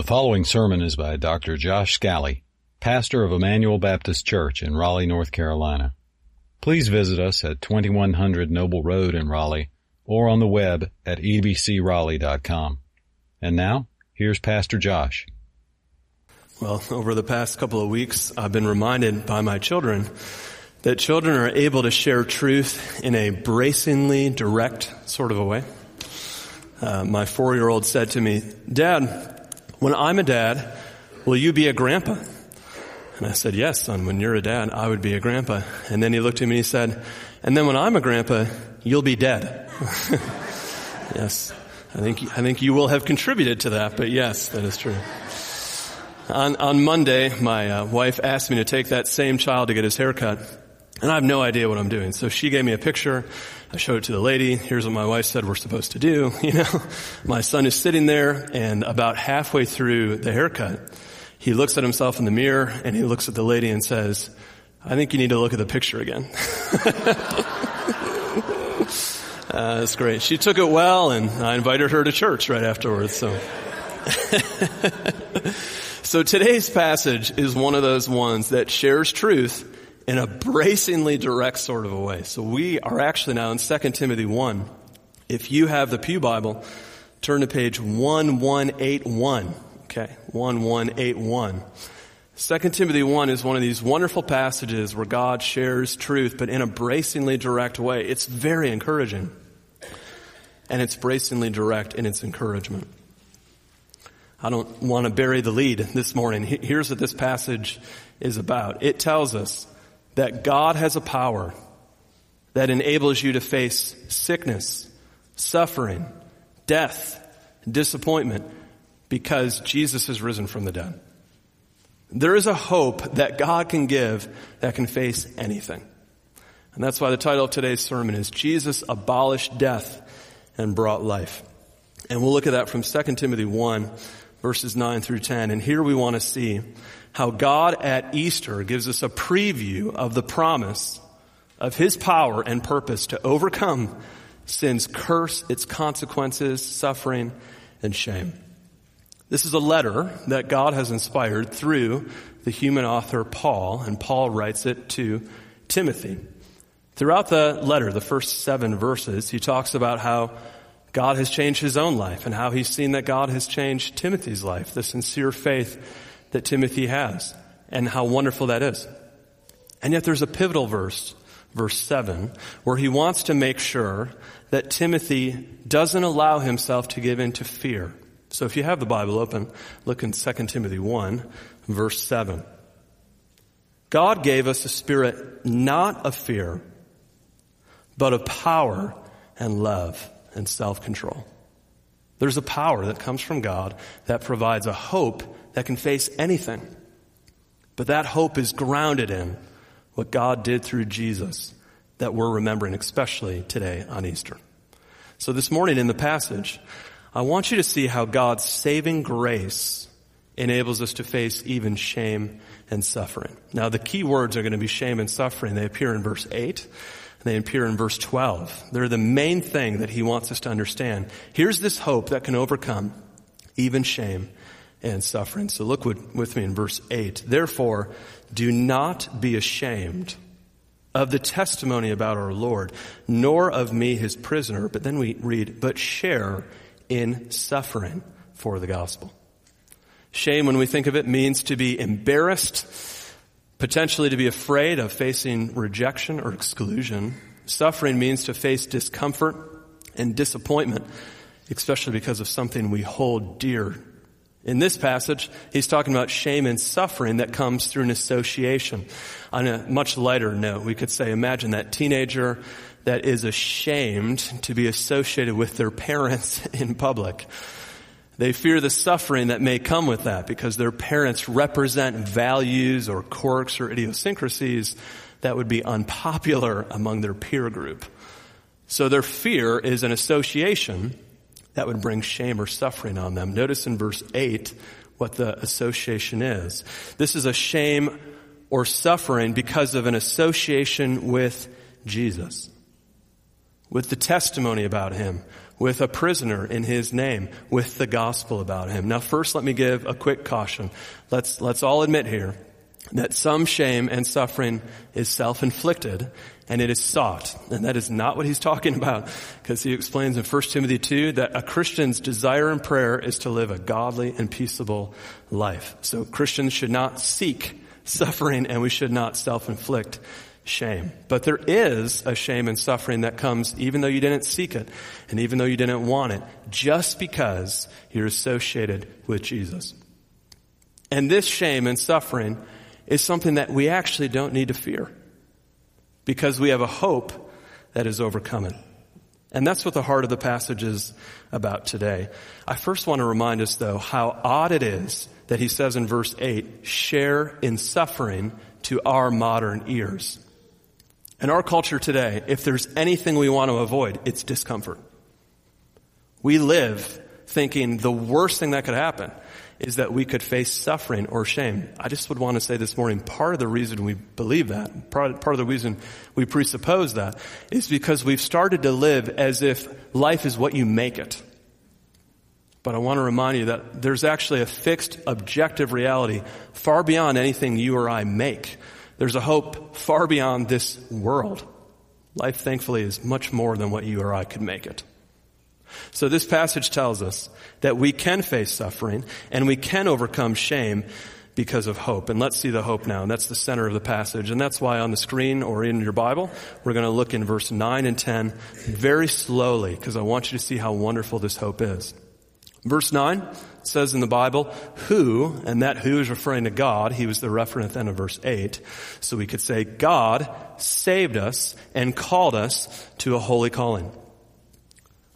The following sermon is by Dr. Josh Scally, pastor of Emmanuel Baptist Church in Raleigh, North Carolina. Please visit us at 2100 Noble Road in Raleigh or on the web at ebcraleigh.com. And now, here's Pastor Josh. Well, over the past couple of weeks, I've been reminded by my children that children are able to share truth in a bracingly direct sort of a way. Uh, my four-year-old said to me, Dad, when I'm a dad, will you be a grandpa? And I said, yes, son, when you're a dad, I would be a grandpa. And then he looked at me and he said, and then when I'm a grandpa, you'll be dead. yes. I think, I think you will have contributed to that, but yes, that is true. On, on Monday, my uh, wife asked me to take that same child to get his haircut. And I have no idea what I'm doing. So she gave me a picture. I showed it to the lady. Here's what my wife said we're supposed to do. You know, my son is sitting there and about halfway through the haircut, he looks at himself in the mirror and he looks at the lady and says, I think you need to look at the picture again. uh, that's great. She took it well and I invited her to church right afterwards. So. so today's passage is one of those ones that shares truth in a bracingly direct sort of a way. So we are actually now in 2 Timothy 1. If you have the Pew Bible, turn to page 1181. Okay, 1181. 2 Timothy 1 is one of these wonderful passages where God shares truth, but in a bracingly direct way. It's very encouraging. And it's bracingly direct in its encouragement. I don't want to bury the lead this morning. Here's what this passage is about. It tells us that God has a power that enables you to face sickness, suffering, death, disappointment because Jesus has risen from the dead. There is a hope that God can give that can face anything. And that's why the title of today's sermon is Jesus abolished death and brought life. And we'll look at that from 2 Timothy 1 verses 9 through 10. And here we want to see how God at Easter gives us a preview of the promise of His power and purpose to overcome sin's curse, its consequences, suffering, and shame. This is a letter that God has inspired through the human author Paul, and Paul writes it to Timothy. Throughout the letter, the first seven verses, he talks about how God has changed his own life and how he's seen that God has changed Timothy's life, the sincere faith that Timothy has, and how wonderful that is. And yet there's a pivotal verse, verse 7, where he wants to make sure that Timothy doesn't allow himself to give in to fear. So if you have the Bible open, look in 2 Timothy 1, verse 7. God gave us a spirit not of fear, but of power and love and self-control. There's a power that comes from God that provides a hope that can face anything. But that hope is grounded in what God did through Jesus that we're remembering, especially today on Easter. So this morning in the passage, I want you to see how God's saving grace enables us to face even shame and suffering. Now the key words are going to be shame and suffering. They appear in verse 8. and They appear in verse 12. They're the main thing that he wants us to understand. Here's this hope that can overcome even shame and suffering. So look with me in verse 8. Therefore, do not be ashamed of the testimony about our Lord, nor of me, his prisoner. But then we read, but share in suffering for the gospel. Shame, when we think of it, means to be embarrassed, potentially to be afraid of facing rejection or exclusion. Suffering means to face discomfort and disappointment, especially because of something we hold dear in this passage, he's talking about shame and suffering that comes through an association. On a much lighter note, we could say, imagine that teenager that is ashamed to be associated with their parents in public. They fear the suffering that may come with that because their parents represent values or quirks or idiosyncrasies that would be unpopular among their peer group. So their fear is an association that would bring shame or suffering on them. Notice in verse 8 what the association is. This is a shame or suffering because of an association with Jesus, with the testimony about Him, with a prisoner in his name, with the gospel about him. Now first let me give a quick caution. Let's, let's all admit here that some shame and suffering is self-inflicted and it is sought. And that is not what he's talking about because he explains in 1 Timothy 2 that a Christian's desire and prayer is to live a godly and peaceable life. So Christians should not seek suffering and we should not self-inflict shame. But there is a shame and suffering that comes even though you didn't seek it and even though you didn't want it, just because you're associated with Jesus. And this shame and suffering is something that we actually don't need to fear because we have a hope that is overcoming. And that's what the heart of the passage is about today. I first want to remind us though how odd it is that he says in verse 8, share in suffering to our modern ears. In our culture today, if there's anything we want to avoid, it's discomfort. We live thinking the worst thing that could happen is that we could face suffering or shame. I just would want to say this morning, part of the reason we believe that, part, part of the reason we presuppose that, is because we've started to live as if life is what you make it. But I want to remind you that there's actually a fixed objective reality far beyond anything you or I make. There's a hope far beyond this world. Life, thankfully, is much more than what you or I could make it. So this passage tells us that we can face suffering and we can overcome shame because of hope. And let's see the hope now. And that's the center of the passage. And that's why on the screen or in your Bible, we're going to look in verse 9 and 10 very slowly because I want you to see how wonderful this hope is. Verse 9 says in the Bible, who, and that who is referring to God. He was the referent then of verse 8. So we could say, God saved us and called us to a holy calling.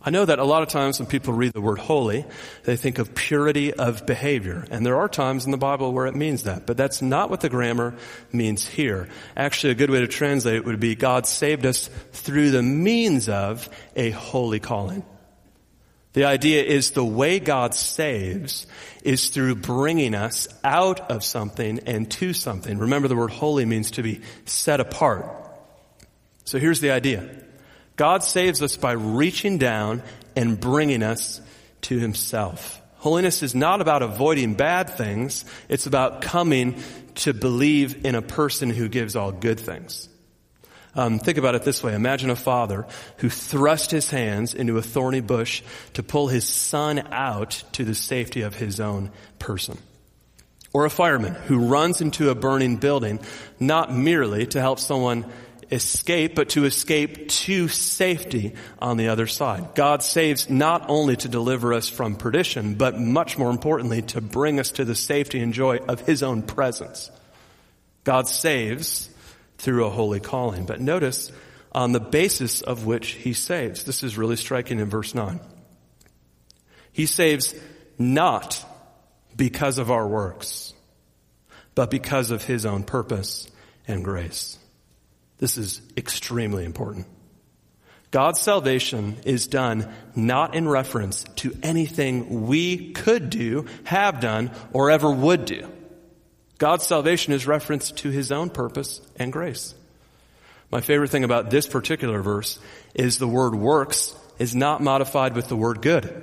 I know that a lot of times when people read the word holy, they think of purity of behavior. And there are times in the Bible where it means that. But that's not what the grammar means here. Actually, a good way to translate it would be God saved us through the means of a holy calling. The idea is the way God saves is through bringing us out of something and to something. Remember the word holy means to be set apart. So here's the idea. God saves us by reaching down and bringing us to himself. Holiness is not about avoiding bad things. It's about coming to believe in a person who gives all good things. Um, think about it this way. Imagine a father who thrust his hands into a thorny bush to pull his son out to the safety of his own person. Or a fireman who runs into a burning building not merely to help someone escape, but to escape to safety on the other side. God saves not only to deliver us from perdition, but much more importantly, to bring us to the safety and joy of His own presence. God saves through a holy calling. But notice on the basis of which he saves. This is really striking in verse 9. He saves not because of our works, but because of his own purpose and grace. This is extremely important. God's salvation is done not in reference to anything we could do, have done, or ever would do. God's salvation is reference to his own purpose and grace. My favorite thing about this particular verse is the word works is not modified with the word good.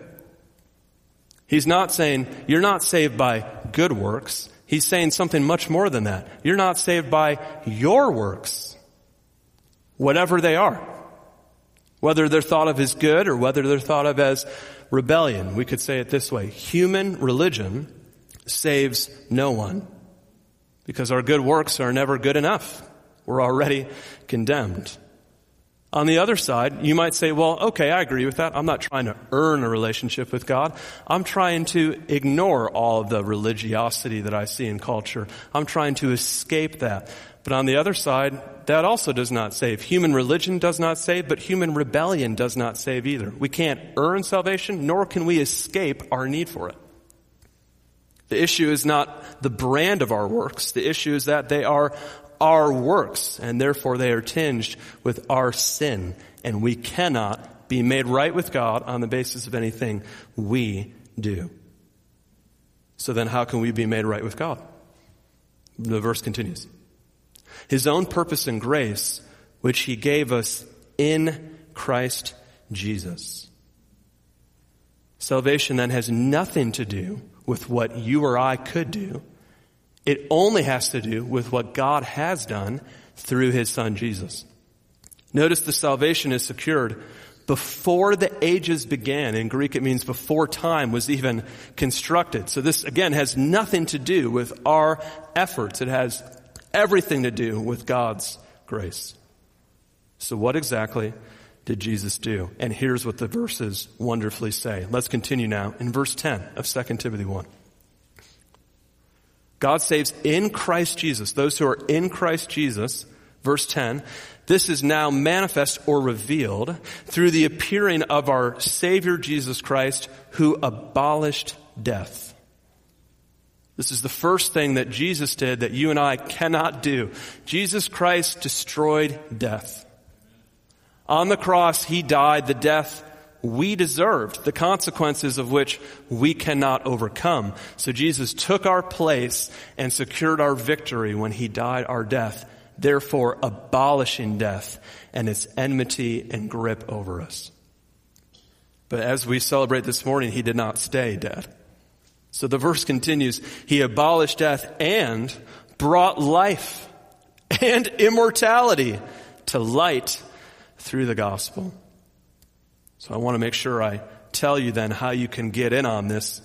He's not saying you're not saved by good works. He's saying something much more than that. You're not saved by your works. Whatever they are. Whether they're thought of as good or whether they're thought of as rebellion. We could say it this way. Human religion saves no one because our good works are never good enough. We're already condemned. On the other side, you might say, well, okay, I agree with that. I'm not trying to earn a relationship with God. I'm trying to ignore all the religiosity that I see in culture. I'm trying to escape that. But on the other side, that also does not save. Human religion does not save, but human rebellion does not save either. We can't earn salvation, nor can we escape our need for it. The issue is not the brand of our works. The issue is that they are our works and therefore they are tinged with our sin and we cannot be made right with God on the basis of anything we do. So then how can we be made right with God? The verse continues. His own purpose and grace, which he gave us in Christ Jesus. Salvation then has nothing to do with what you or I could do. It only has to do with what God has done through his son Jesus. Notice the salvation is secured before the ages began. In Greek it means before time was even constructed. So this again has nothing to do with our efforts. It has everything to do with God's grace. So what exactly did Jesus do? And here's what the verses wonderfully say. Let's continue now in verse 10 of 2 Timothy 1. God saves in Christ Jesus, those who are in Christ Jesus, verse 10, this is now manifest or revealed through the appearing of our Savior Jesus Christ who abolished death. This is the first thing that Jesus did that you and I cannot do. Jesus Christ destroyed death. On the cross, He died the death we deserved, the consequences of which we cannot overcome. So Jesus took our place and secured our victory when he died our death, therefore abolishing death and its enmity and grip over us. But as we celebrate this morning, he did not stay dead. So the verse continues, he abolished death and brought life and immortality to light through the gospel. So I want to make sure I tell you then how you can get in on this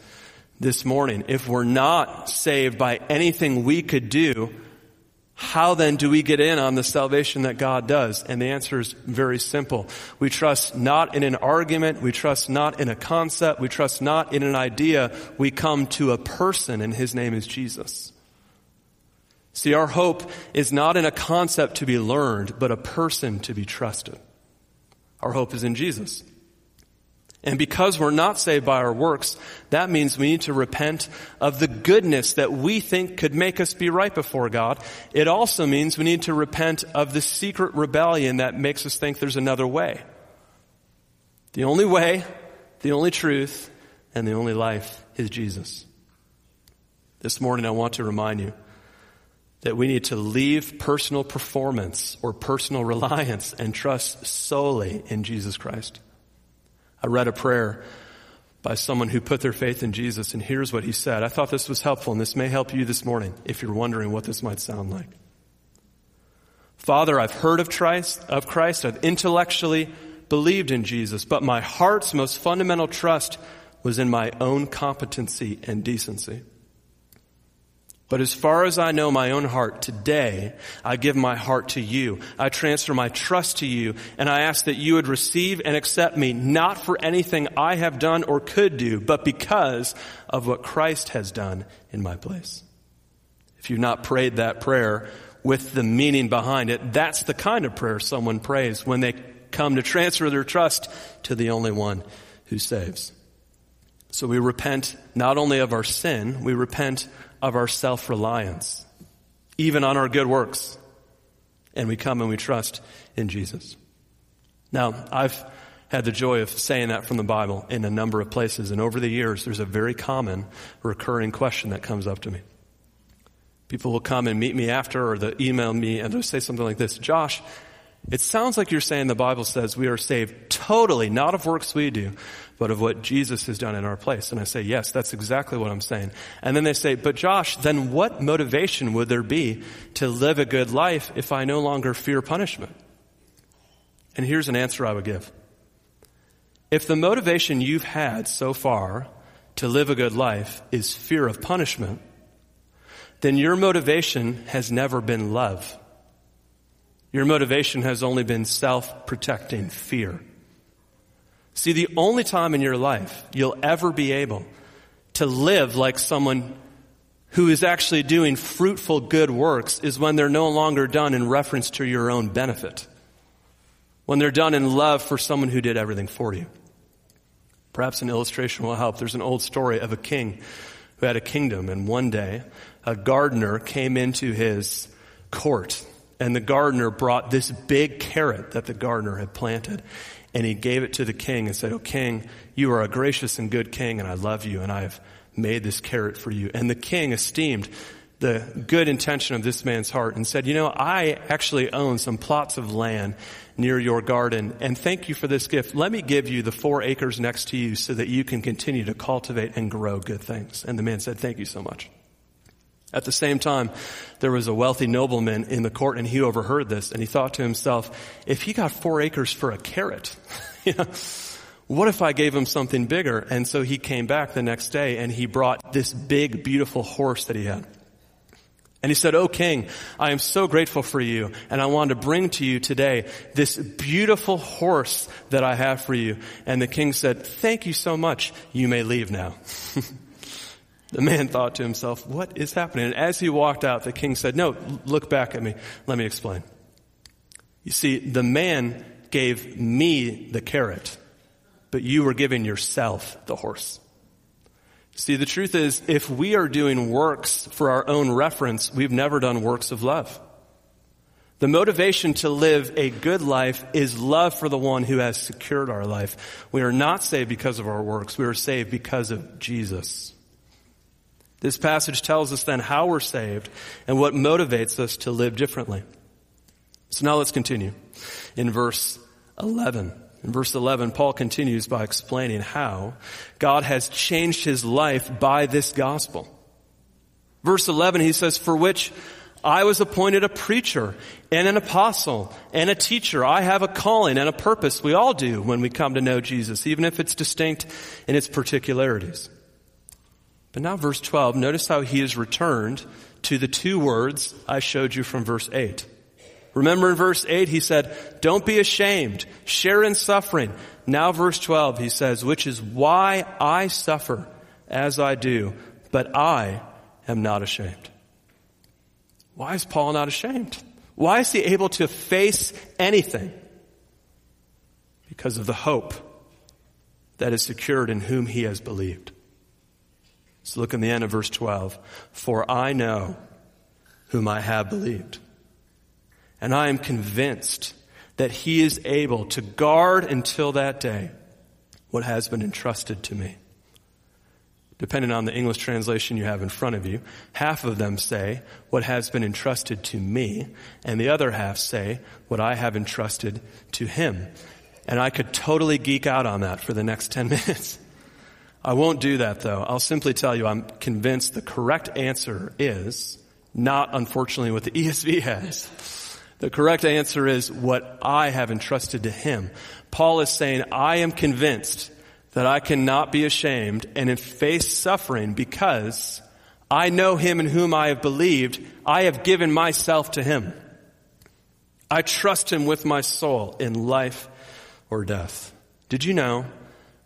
this morning. If we're not saved by anything we could do, how then do we get in on the salvation that God does? And the answer is very simple. We trust not in an argument. We trust not in a concept. We trust not in an idea. We come to a person and his name is Jesus. See, our hope is not in a concept to be learned, but a person to be trusted. Our hope is in Jesus. And because we're not saved by our works, that means we need to repent of the goodness that we think could make us be right before God. It also means we need to repent of the secret rebellion that makes us think there's another way. The only way, the only truth, and the only life is Jesus. This morning I want to remind you that we need to leave personal performance or personal reliance and trust solely in Jesus Christ. I read a prayer by someone who put their faith in Jesus, and here's what he said. I thought this was helpful, and this may help you this morning if you're wondering what this might sound like. Father, I've heard of Christ, of Christ, I've intellectually believed in Jesus, but my heart's most fundamental trust was in my own competency and decency. But as far as I know my own heart today, I give my heart to you. I transfer my trust to you and I ask that you would receive and accept me not for anything I have done or could do, but because of what Christ has done in my place. If you've not prayed that prayer with the meaning behind it, that's the kind of prayer someone prays when they come to transfer their trust to the only one who saves. So we repent not only of our sin, we repent of our self-reliance, even on our good works. And we come and we trust in Jesus. Now, I've had the joy of saying that from the Bible in a number of places, and over the years, there's a very common recurring question that comes up to me. People will come and meet me after, or they'll email me, and they'll say something like this Josh, it sounds like you're saying the Bible says we are saved totally, not of works we do, but of what Jesus has done in our place. And I say, yes, that's exactly what I'm saying. And then they say, but Josh, then what motivation would there be to live a good life if I no longer fear punishment? And here's an answer I would give. If the motivation you've had so far to live a good life is fear of punishment, then your motivation has never been love. Your motivation has only been self-protecting fear. See, the only time in your life you'll ever be able to live like someone who is actually doing fruitful good works is when they're no longer done in reference to your own benefit. When they're done in love for someone who did everything for you. Perhaps an illustration will help. There's an old story of a king who had a kingdom and one day a gardener came into his court and the gardener brought this big carrot that the gardener had planted and he gave it to the king and said, Oh, king, you are a gracious and good king, and I love you, and I have made this carrot for you. And the king esteemed the good intention of this man's heart and said, you know, I actually own some plots of land near your garden and thank you for this gift. Let me give you the four acres next to you so that you can continue to cultivate and grow good things. And the man said, thank you so much. At the same time, there was a wealthy nobleman in the court and he overheard this and he thought to himself, if he got four acres for a carrot, what if I gave him something bigger? And so he came back the next day and he brought this big, beautiful horse that he had. And he said, Oh king, I am so grateful for you and I want to bring to you today this beautiful horse that I have for you. And the king said, thank you so much. You may leave now. the man thought to himself, what is happening? And as he walked out, the king said, no, look back at me. Let me explain. You see, the man gave me the carrot, but you were giving yourself the horse. See, the truth is, if we are doing works for our own reference, we've never done works of love. The motivation to live a good life is love for the one who has secured our life. We are not saved because of our works. We are saved because of Jesus. This passage tells us then how we're saved and what motivates us to live differently. So now let's continue in verse 11. In verse 11, Paul continues by explaining how God has changed his life by this gospel. Verse 11, he says, for which I was appointed a preacher and an apostle and a teacher. I have a calling and a purpose. We all do when we come to know Jesus, even if it's distinct in its particularities. But now verse 12, notice how he is returned to the two words I showed you from verse 8. Remember in verse 8, he said, don't be ashamed, share in suffering. Now verse 12, he says, which is why I suffer as I do, but I am not ashamed. Why is Paul not ashamed? Why is he able to face anything? Because of the hope that is secured in whom he has believed. So look in the end of verse 12. For I know whom I have believed and I am convinced that he is able to guard until that day what has been entrusted to me. Depending on the English translation you have in front of you, half of them say what has been entrusted to me, and the other half say what I have entrusted to him. And I could totally geek out on that for the next 10 minutes. I won't do that though. I'll simply tell you I'm convinced the correct answer is not unfortunately what the ESV has. The correct answer is what I have entrusted to him. Paul is saying, I am convinced that I cannot be ashamed and in face suffering because I know him in whom I have believed. I have given myself to him. I trust him with my soul in life or death. Did you know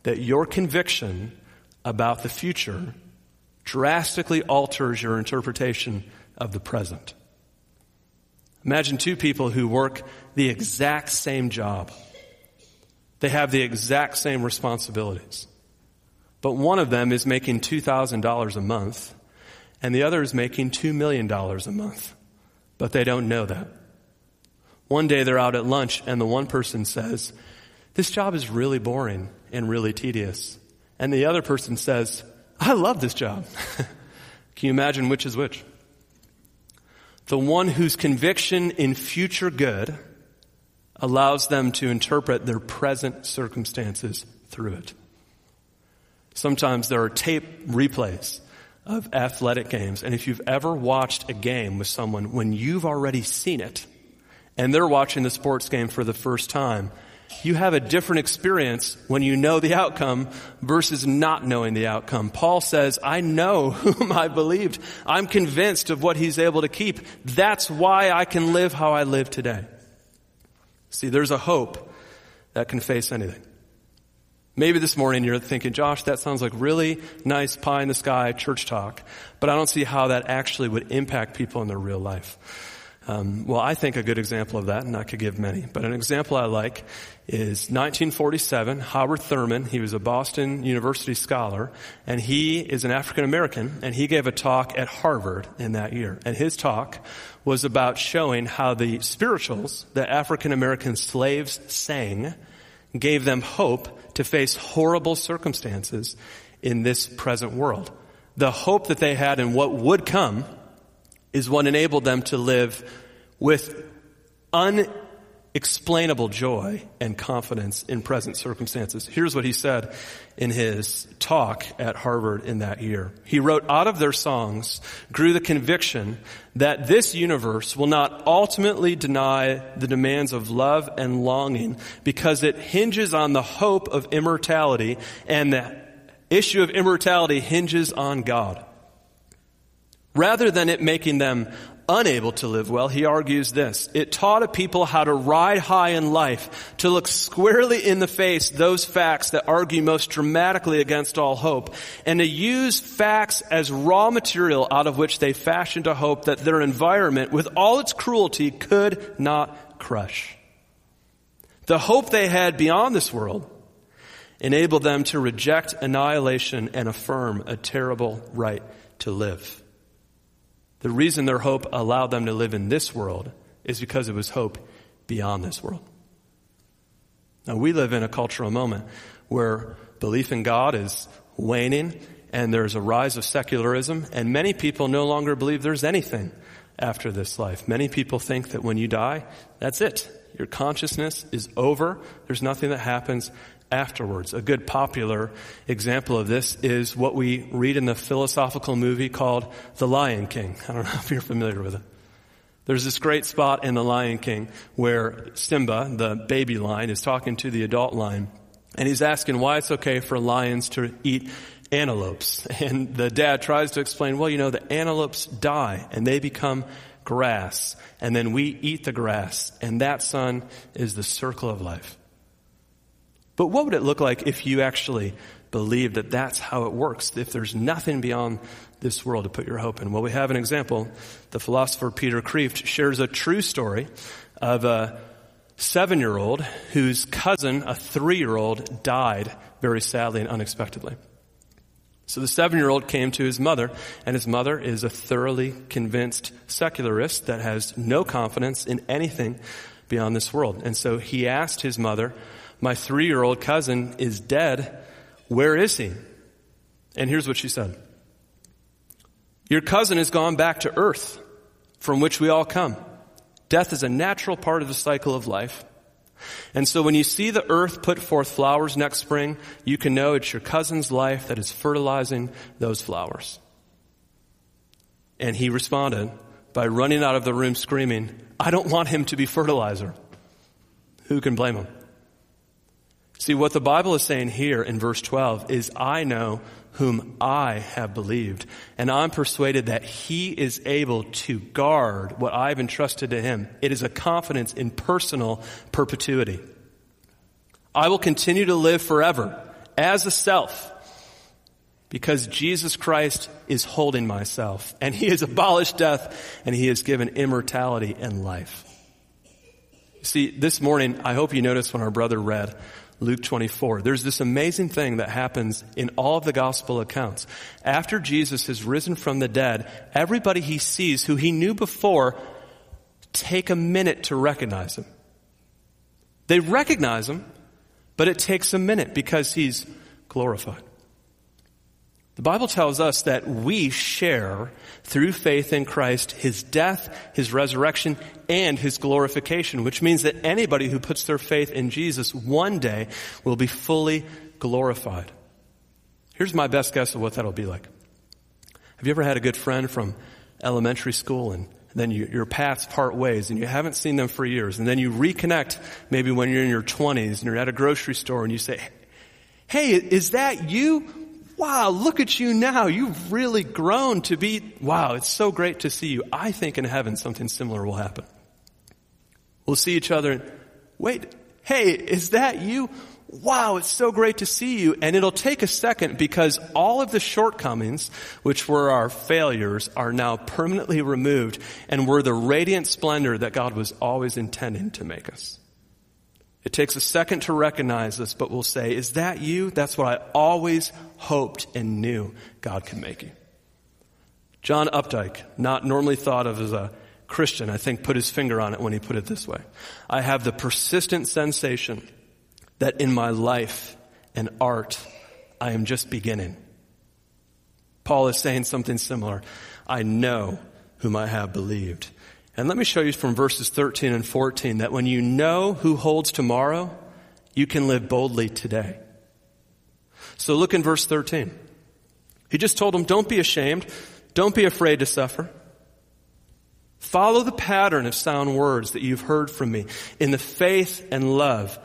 that your conviction about the future drastically alters your interpretation of the present? Imagine two people who work the exact same job. They have the exact same responsibilities. But one of them is making $2,000 a month and the other is making $2 million a month. But they don't know that. One day they're out at lunch and the one person says, this job is really boring and really tedious. And the other person says, I love this job. Can you imagine which is which? the one whose conviction in future good allows them to interpret their present circumstances through it. Sometimes there are tape replays of athletic games, and if you've ever watched a game with someone when you've already seen it, and they're watching the sports game for the first time, you have a different experience when you know the outcome versus not knowing the outcome. Paul says, I know whom I believed. I'm convinced of what he's able to keep. That's why I can live how I live today. See, there's a hope that can face anything. Maybe this morning you're thinking, Josh, that sounds like really nice pie in the sky church talk, but I don't see how that actually would impact people in their real life. Um, well, I think a good example of that, and I could give many, but an example I like is 1947. Howard Thurman, he was a Boston University scholar, and he is an African American, and he gave a talk at Harvard in that year. And his talk was about showing how the spirituals that African American slaves sang gave them hope to face horrible circumstances in this present world. The hope that they had in what would come is what enabled them to live with unexplainable joy and confidence in present circumstances. Here's what he said in his talk at Harvard in that year. He wrote, out of their songs grew the conviction that this universe will not ultimately deny the demands of love and longing because it hinges on the hope of immortality and the issue of immortality hinges on God. Rather than it making them unable to live well, he argues this. It taught a people how to ride high in life, to look squarely in the face those facts that argue most dramatically against all hope, and to use facts as raw material out of which they fashioned a hope that their environment, with all its cruelty, could not crush. The hope they had beyond this world enabled them to reject annihilation and affirm a terrible right to live. The reason their hope allowed them to live in this world is because it was hope beyond this world. Now, we live in a cultural moment where belief in God is waning and there's a rise of secularism, and many people no longer believe there's anything after this life. Many people think that when you die, that's it. Your consciousness is over. There's nothing that happens afterwards. A good popular example of this is what we read in the philosophical movie called The Lion King. I don't know if you're familiar with it. There's this great spot in The Lion King where Simba, the baby lion, is talking to the adult lion and he's asking why it's okay for lions to eat antelopes. And the dad tries to explain, well, you know, the antelopes die and they become grass and then we eat the grass and that son is the circle of life. But what would it look like if you actually believed that that's how it works? If there's nothing beyond this world to put your hope in? Well, we have an example. The philosopher Peter Kreeft shares a true story of a seven year old whose cousin, a three year old, died very sadly and unexpectedly. So the seven year old came to his mother, and his mother is a thoroughly convinced secularist that has no confidence in anything beyond this world. And so he asked his mother, my three year old cousin is dead. Where is he? And here's what she said. Your cousin has gone back to earth from which we all come. Death is a natural part of the cycle of life. And so when you see the earth put forth flowers next spring, you can know it's your cousin's life that is fertilizing those flowers. And he responded by running out of the room screaming, I don't want him to be fertilizer. Who can blame him? See, what the Bible is saying here in verse 12 is, I know whom I have believed, and I'm persuaded that he is able to guard what I've entrusted to him. It is a confidence in personal perpetuity. I will continue to live forever as a self because Jesus Christ is holding myself and he has abolished death and he has given immortality and life. See, this morning, I hope you noticed when our brother read Luke 24. There's this amazing thing that happens in all of the gospel accounts. After Jesus has risen from the dead, everybody he sees who he knew before take a minute to recognize him. They recognize him, but it takes a minute because he's glorified. The Bible tells us that we share through faith in Christ his death, his resurrection, and his glorification, which means that anybody who puts their faith in Jesus one day will be fully glorified. Here's my best guess of what that'll be like. Have you ever had a good friend from elementary school and then you, your paths part ways and you haven't seen them for years and then you reconnect maybe when you're in your 20s and you're at a grocery store and you say, Hey, is that you? Wow, look at you now. You've really grown to be, wow, it's so great to see you. I think in heaven something similar will happen. We'll see each other and, wait, hey, is that you? Wow, it's so great to see you. And it'll take a second because all of the shortcomings, which were our failures, are now permanently removed and we're the radiant splendor that God was always intending to make us. It takes a second to recognize this, but we'll say, is that you? That's what I always hoped and knew God could make you. John Updike, not normally thought of as a Christian, I think put his finger on it when he put it this way. I have the persistent sensation that in my life and art, I am just beginning. Paul is saying something similar. I know whom I have believed. And let me show you from verses 13 and 14 that when you know who holds tomorrow, you can live boldly today. So look in verse 13. He just told them, don't be ashamed. Don't be afraid to suffer. Follow the pattern of sound words that you've heard from me in the faith and love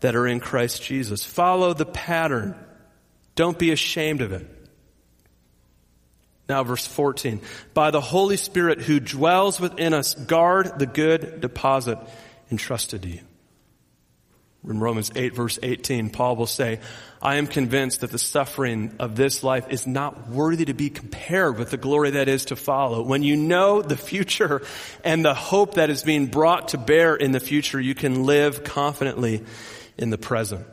that are in Christ Jesus. Follow the pattern. Don't be ashamed of it. Now verse 14. By the Holy Spirit who dwells within us, guard the good deposit entrusted to you. In Romans 8 verse 18, Paul will say, I am convinced that the suffering of this life is not worthy to be compared with the glory that is to follow. When you know the future and the hope that is being brought to bear in the future, you can live confidently in the present.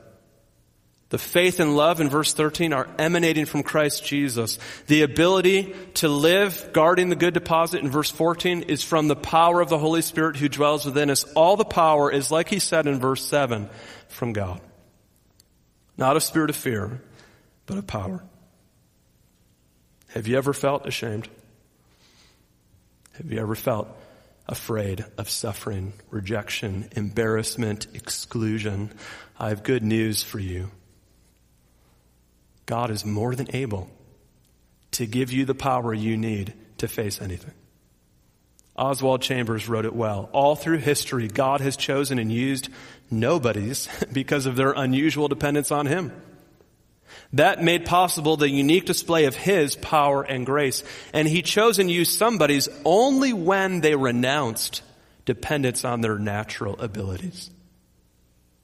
The faith and love in verse 13 are emanating from Christ Jesus. The ability to live guarding the good deposit in verse 14 is from the power of the Holy Spirit who dwells within us. All the power is, like he said in verse 7, from God. Not a spirit of fear, but of power. Have you ever felt ashamed? Have you ever felt afraid of suffering, rejection, embarrassment, exclusion? I have good news for you. God is more than able to give you the power you need to face anything. Oswald Chambers wrote it well. All through history, God has chosen and used nobodies because of their unusual dependence on Him. That made possible the unique display of His power and grace. And He chose and used somebody's only when they renounced dependence on their natural abilities.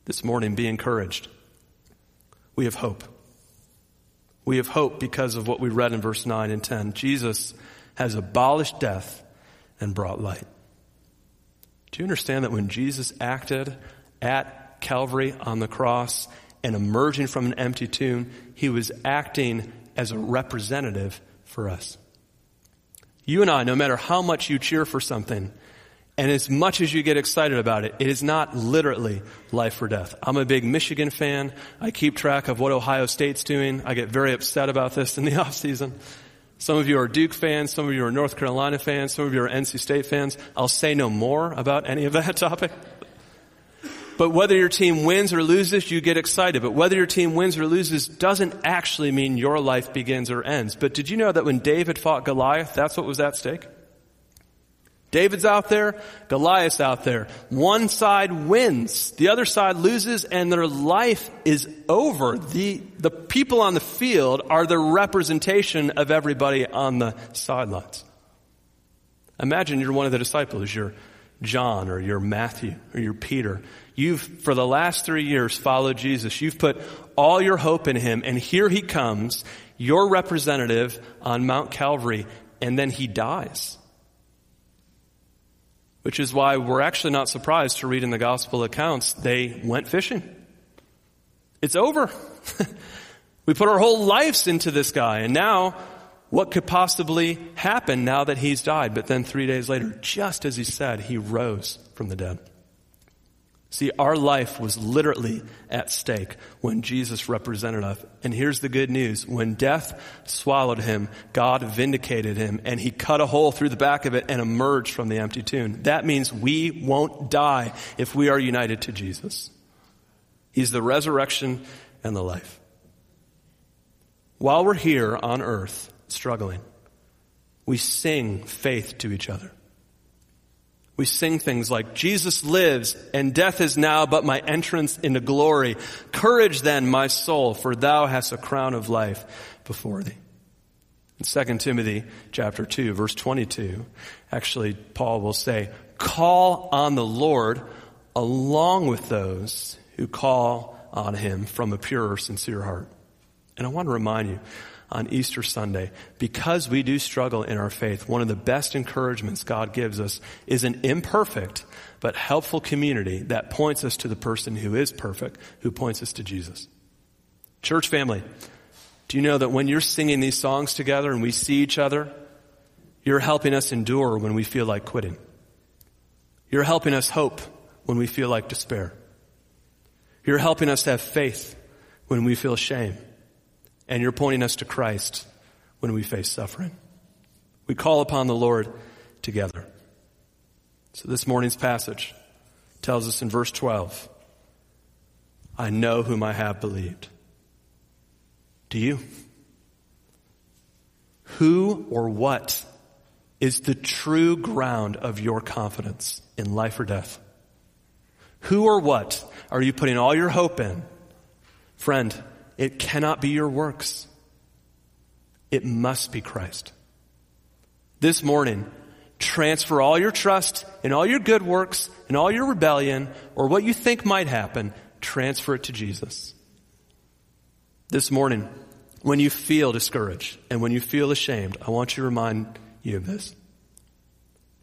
This morning, be encouraged. We have hope. We have hope because of what we read in verse 9 and 10. Jesus has abolished death and brought light. Do you understand that when Jesus acted at Calvary on the cross and emerging from an empty tomb, he was acting as a representative for us? You and I, no matter how much you cheer for something, and as much as you get excited about it, it is not literally life or death. I'm a big Michigan fan. I keep track of what Ohio State's doing. I get very upset about this in the off season. Some of you are Duke fans, some of you are North Carolina fans, some of you are NC State fans. I'll say no more about any of that topic. But whether your team wins or loses, you get excited. But whether your team wins or loses doesn't actually mean your life begins or ends. But did you know that when David fought Goliath, that's what was at stake? David's out there, Goliath's out there. One side wins, the other side loses, and their life is over. The, the people on the field are the representation of everybody on the sidelines. Imagine you're one of the disciples, you're John or you're Matthew or you're Peter. You've, for the last three years, followed Jesus. You've put all your hope in him, and here he comes, your representative on Mount Calvary, and then he dies which is why we're actually not surprised to read in the gospel accounts they went fishing. It's over. we put our whole lives into this guy, and now what could possibly happen now that he's died? But then three days later, just as he said, he rose from the dead. See, our life was literally at stake when Jesus represented us. And here's the good news. When death swallowed him, God vindicated him and he cut a hole through the back of it and emerged from the empty tomb. That means we won't die if we are united to Jesus. He's the resurrection and the life. While we're here on earth struggling, we sing faith to each other. We sing things like, Jesus lives and death is now but my entrance into glory. Courage then, my soul, for thou hast a crown of life before thee. In 2 Timothy chapter 2 verse 22, actually Paul will say, call on the Lord along with those who call on him from a pure, sincere heart. And I want to remind you, on Easter Sunday, because we do struggle in our faith, one of the best encouragements God gives us is an imperfect but helpful community that points us to the person who is perfect, who points us to Jesus. Church family, do you know that when you're singing these songs together and we see each other, you're helping us endure when we feel like quitting. You're helping us hope when we feel like despair. You're helping us have faith when we feel shame. And you're pointing us to Christ when we face suffering. We call upon the Lord together. So this morning's passage tells us in verse 12, I know whom I have believed. Do you? Who or what is the true ground of your confidence in life or death? Who or what are you putting all your hope in? Friend, it cannot be your works. It must be Christ. This morning, transfer all your trust in all your good works and all your rebellion or what you think might happen, transfer it to Jesus. This morning, when you feel discouraged and when you feel ashamed, I want you to remind you of this.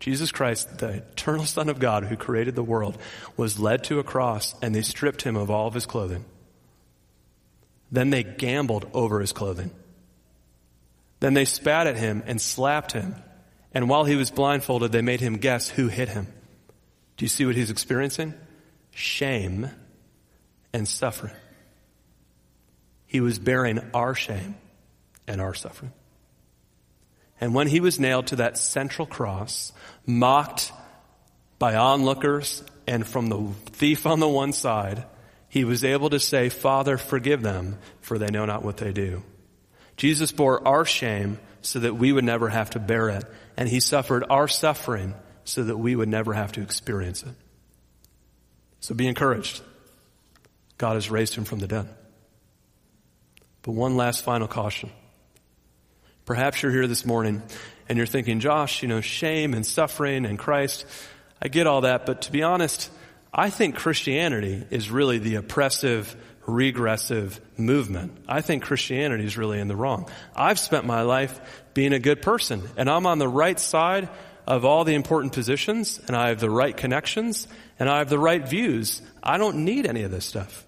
Jesus Christ, the eternal Son of God who created the world, was led to a cross and they stripped him of all of his clothing. Then they gambled over his clothing. Then they spat at him and slapped him. And while he was blindfolded, they made him guess who hit him. Do you see what he's experiencing? Shame and suffering. He was bearing our shame and our suffering. And when he was nailed to that central cross, mocked by onlookers and from the thief on the one side, he was able to say, Father, forgive them, for they know not what they do. Jesus bore our shame so that we would never have to bear it, and he suffered our suffering so that we would never have to experience it. So be encouraged. God has raised him from the dead. But one last final caution. Perhaps you're here this morning and you're thinking, Josh, you know, shame and suffering and Christ. I get all that, but to be honest, I think Christianity is really the oppressive, regressive movement. I think Christianity is really in the wrong. I've spent my life being a good person and I'm on the right side of all the important positions and I have the right connections and I have the right views. I don't need any of this stuff.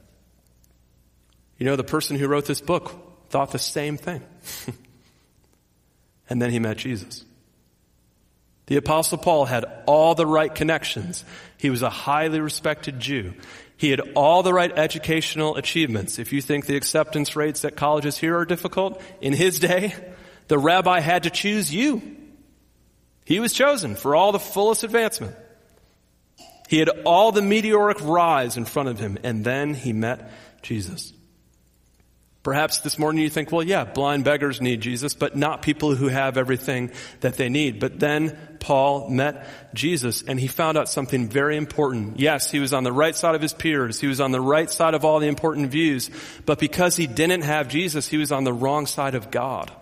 You know, the person who wrote this book thought the same thing. and then he met Jesus. The apostle Paul had all the right connections. He was a highly respected Jew. He had all the right educational achievements. If you think the acceptance rates at colleges here are difficult, in his day, the rabbi had to choose you. He was chosen for all the fullest advancement. He had all the meteoric rise in front of him, and then he met Jesus. Perhaps this morning you think, well, yeah, blind beggars need Jesus, but not people who have everything that they need. But then Paul met Jesus and he found out something very important. Yes, he was on the right side of his peers. He was on the right side of all the important views. But because he didn't have Jesus, he was on the wrong side of God.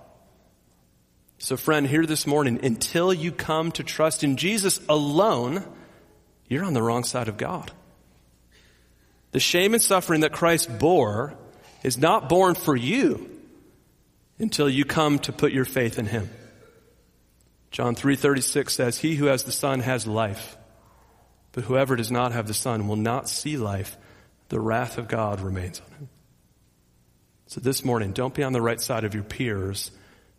So friend, here this morning, until you come to trust in Jesus alone, you're on the wrong side of God. The shame and suffering that Christ bore is not borne for you until you come to put your faith in him. John 3:36 says, "He who has the Son has life, but whoever does not have the Son will not see life. The wrath of God remains on him." So this morning, don't be on the right side of your peers,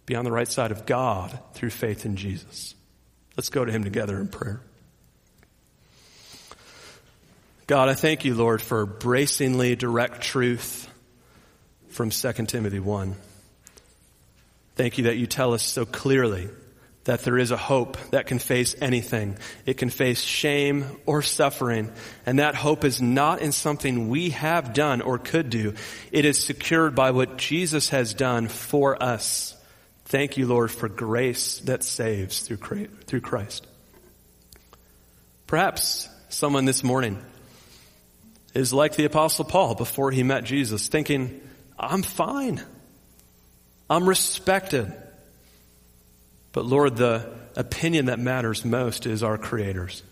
be on the right side of God through faith in Jesus. Let's go to him together in prayer. God, I thank you, Lord, for bracingly direct truth from 2 Timothy 1. Thank you that you tell us so clearly that there is a hope that can face anything. It can face shame or suffering. And that hope is not in something we have done or could do. It is secured by what Jesus has done for us. Thank you, Lord, for grace that saves through through Christ. Perhaps someone this morning is like the apostle Paul before he met Jesus, thinking, I'm fine. I'm respected. But Lord, the opinion that matters most is our Creator's.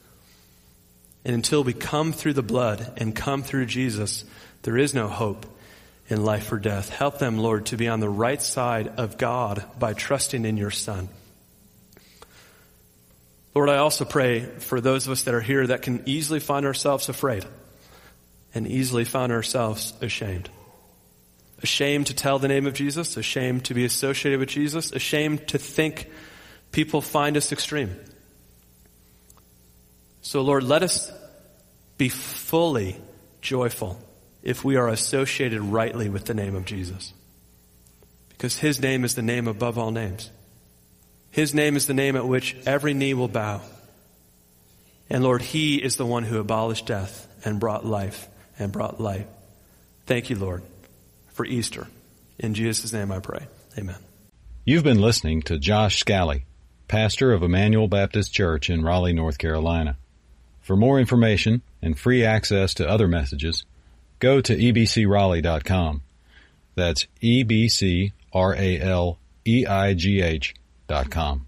And until we come through the blood and come through Jesus, there is no hope in life or death. Help them, Lord, to be on the right side of God by trusting in your Son. Lord, I also pray for those of us that are here that can easily find ourselves afraid and easily find ourselves ashamed ashamed to tell the name of Jesus, ashamed to be associated with Jesus, ashamed to think people find us extreme. So Lord, let us be fully joyful if we are associated rightly with the name of Jesus. Because his name is the name above all names. His name is the name at which every knee will bow. And Lord, He is the one who abolished death and brought life and brought light. Thank you, Lord, for Easter. In Jesus' name I pray. Amen. You've been listening to Josh Scally, pastor of Emmanuel Baptist Church in Raleigh, North Carolina. For more information and free access to other messages, go to ebcraleigh.com. That's E B C R A L E I G H dot com.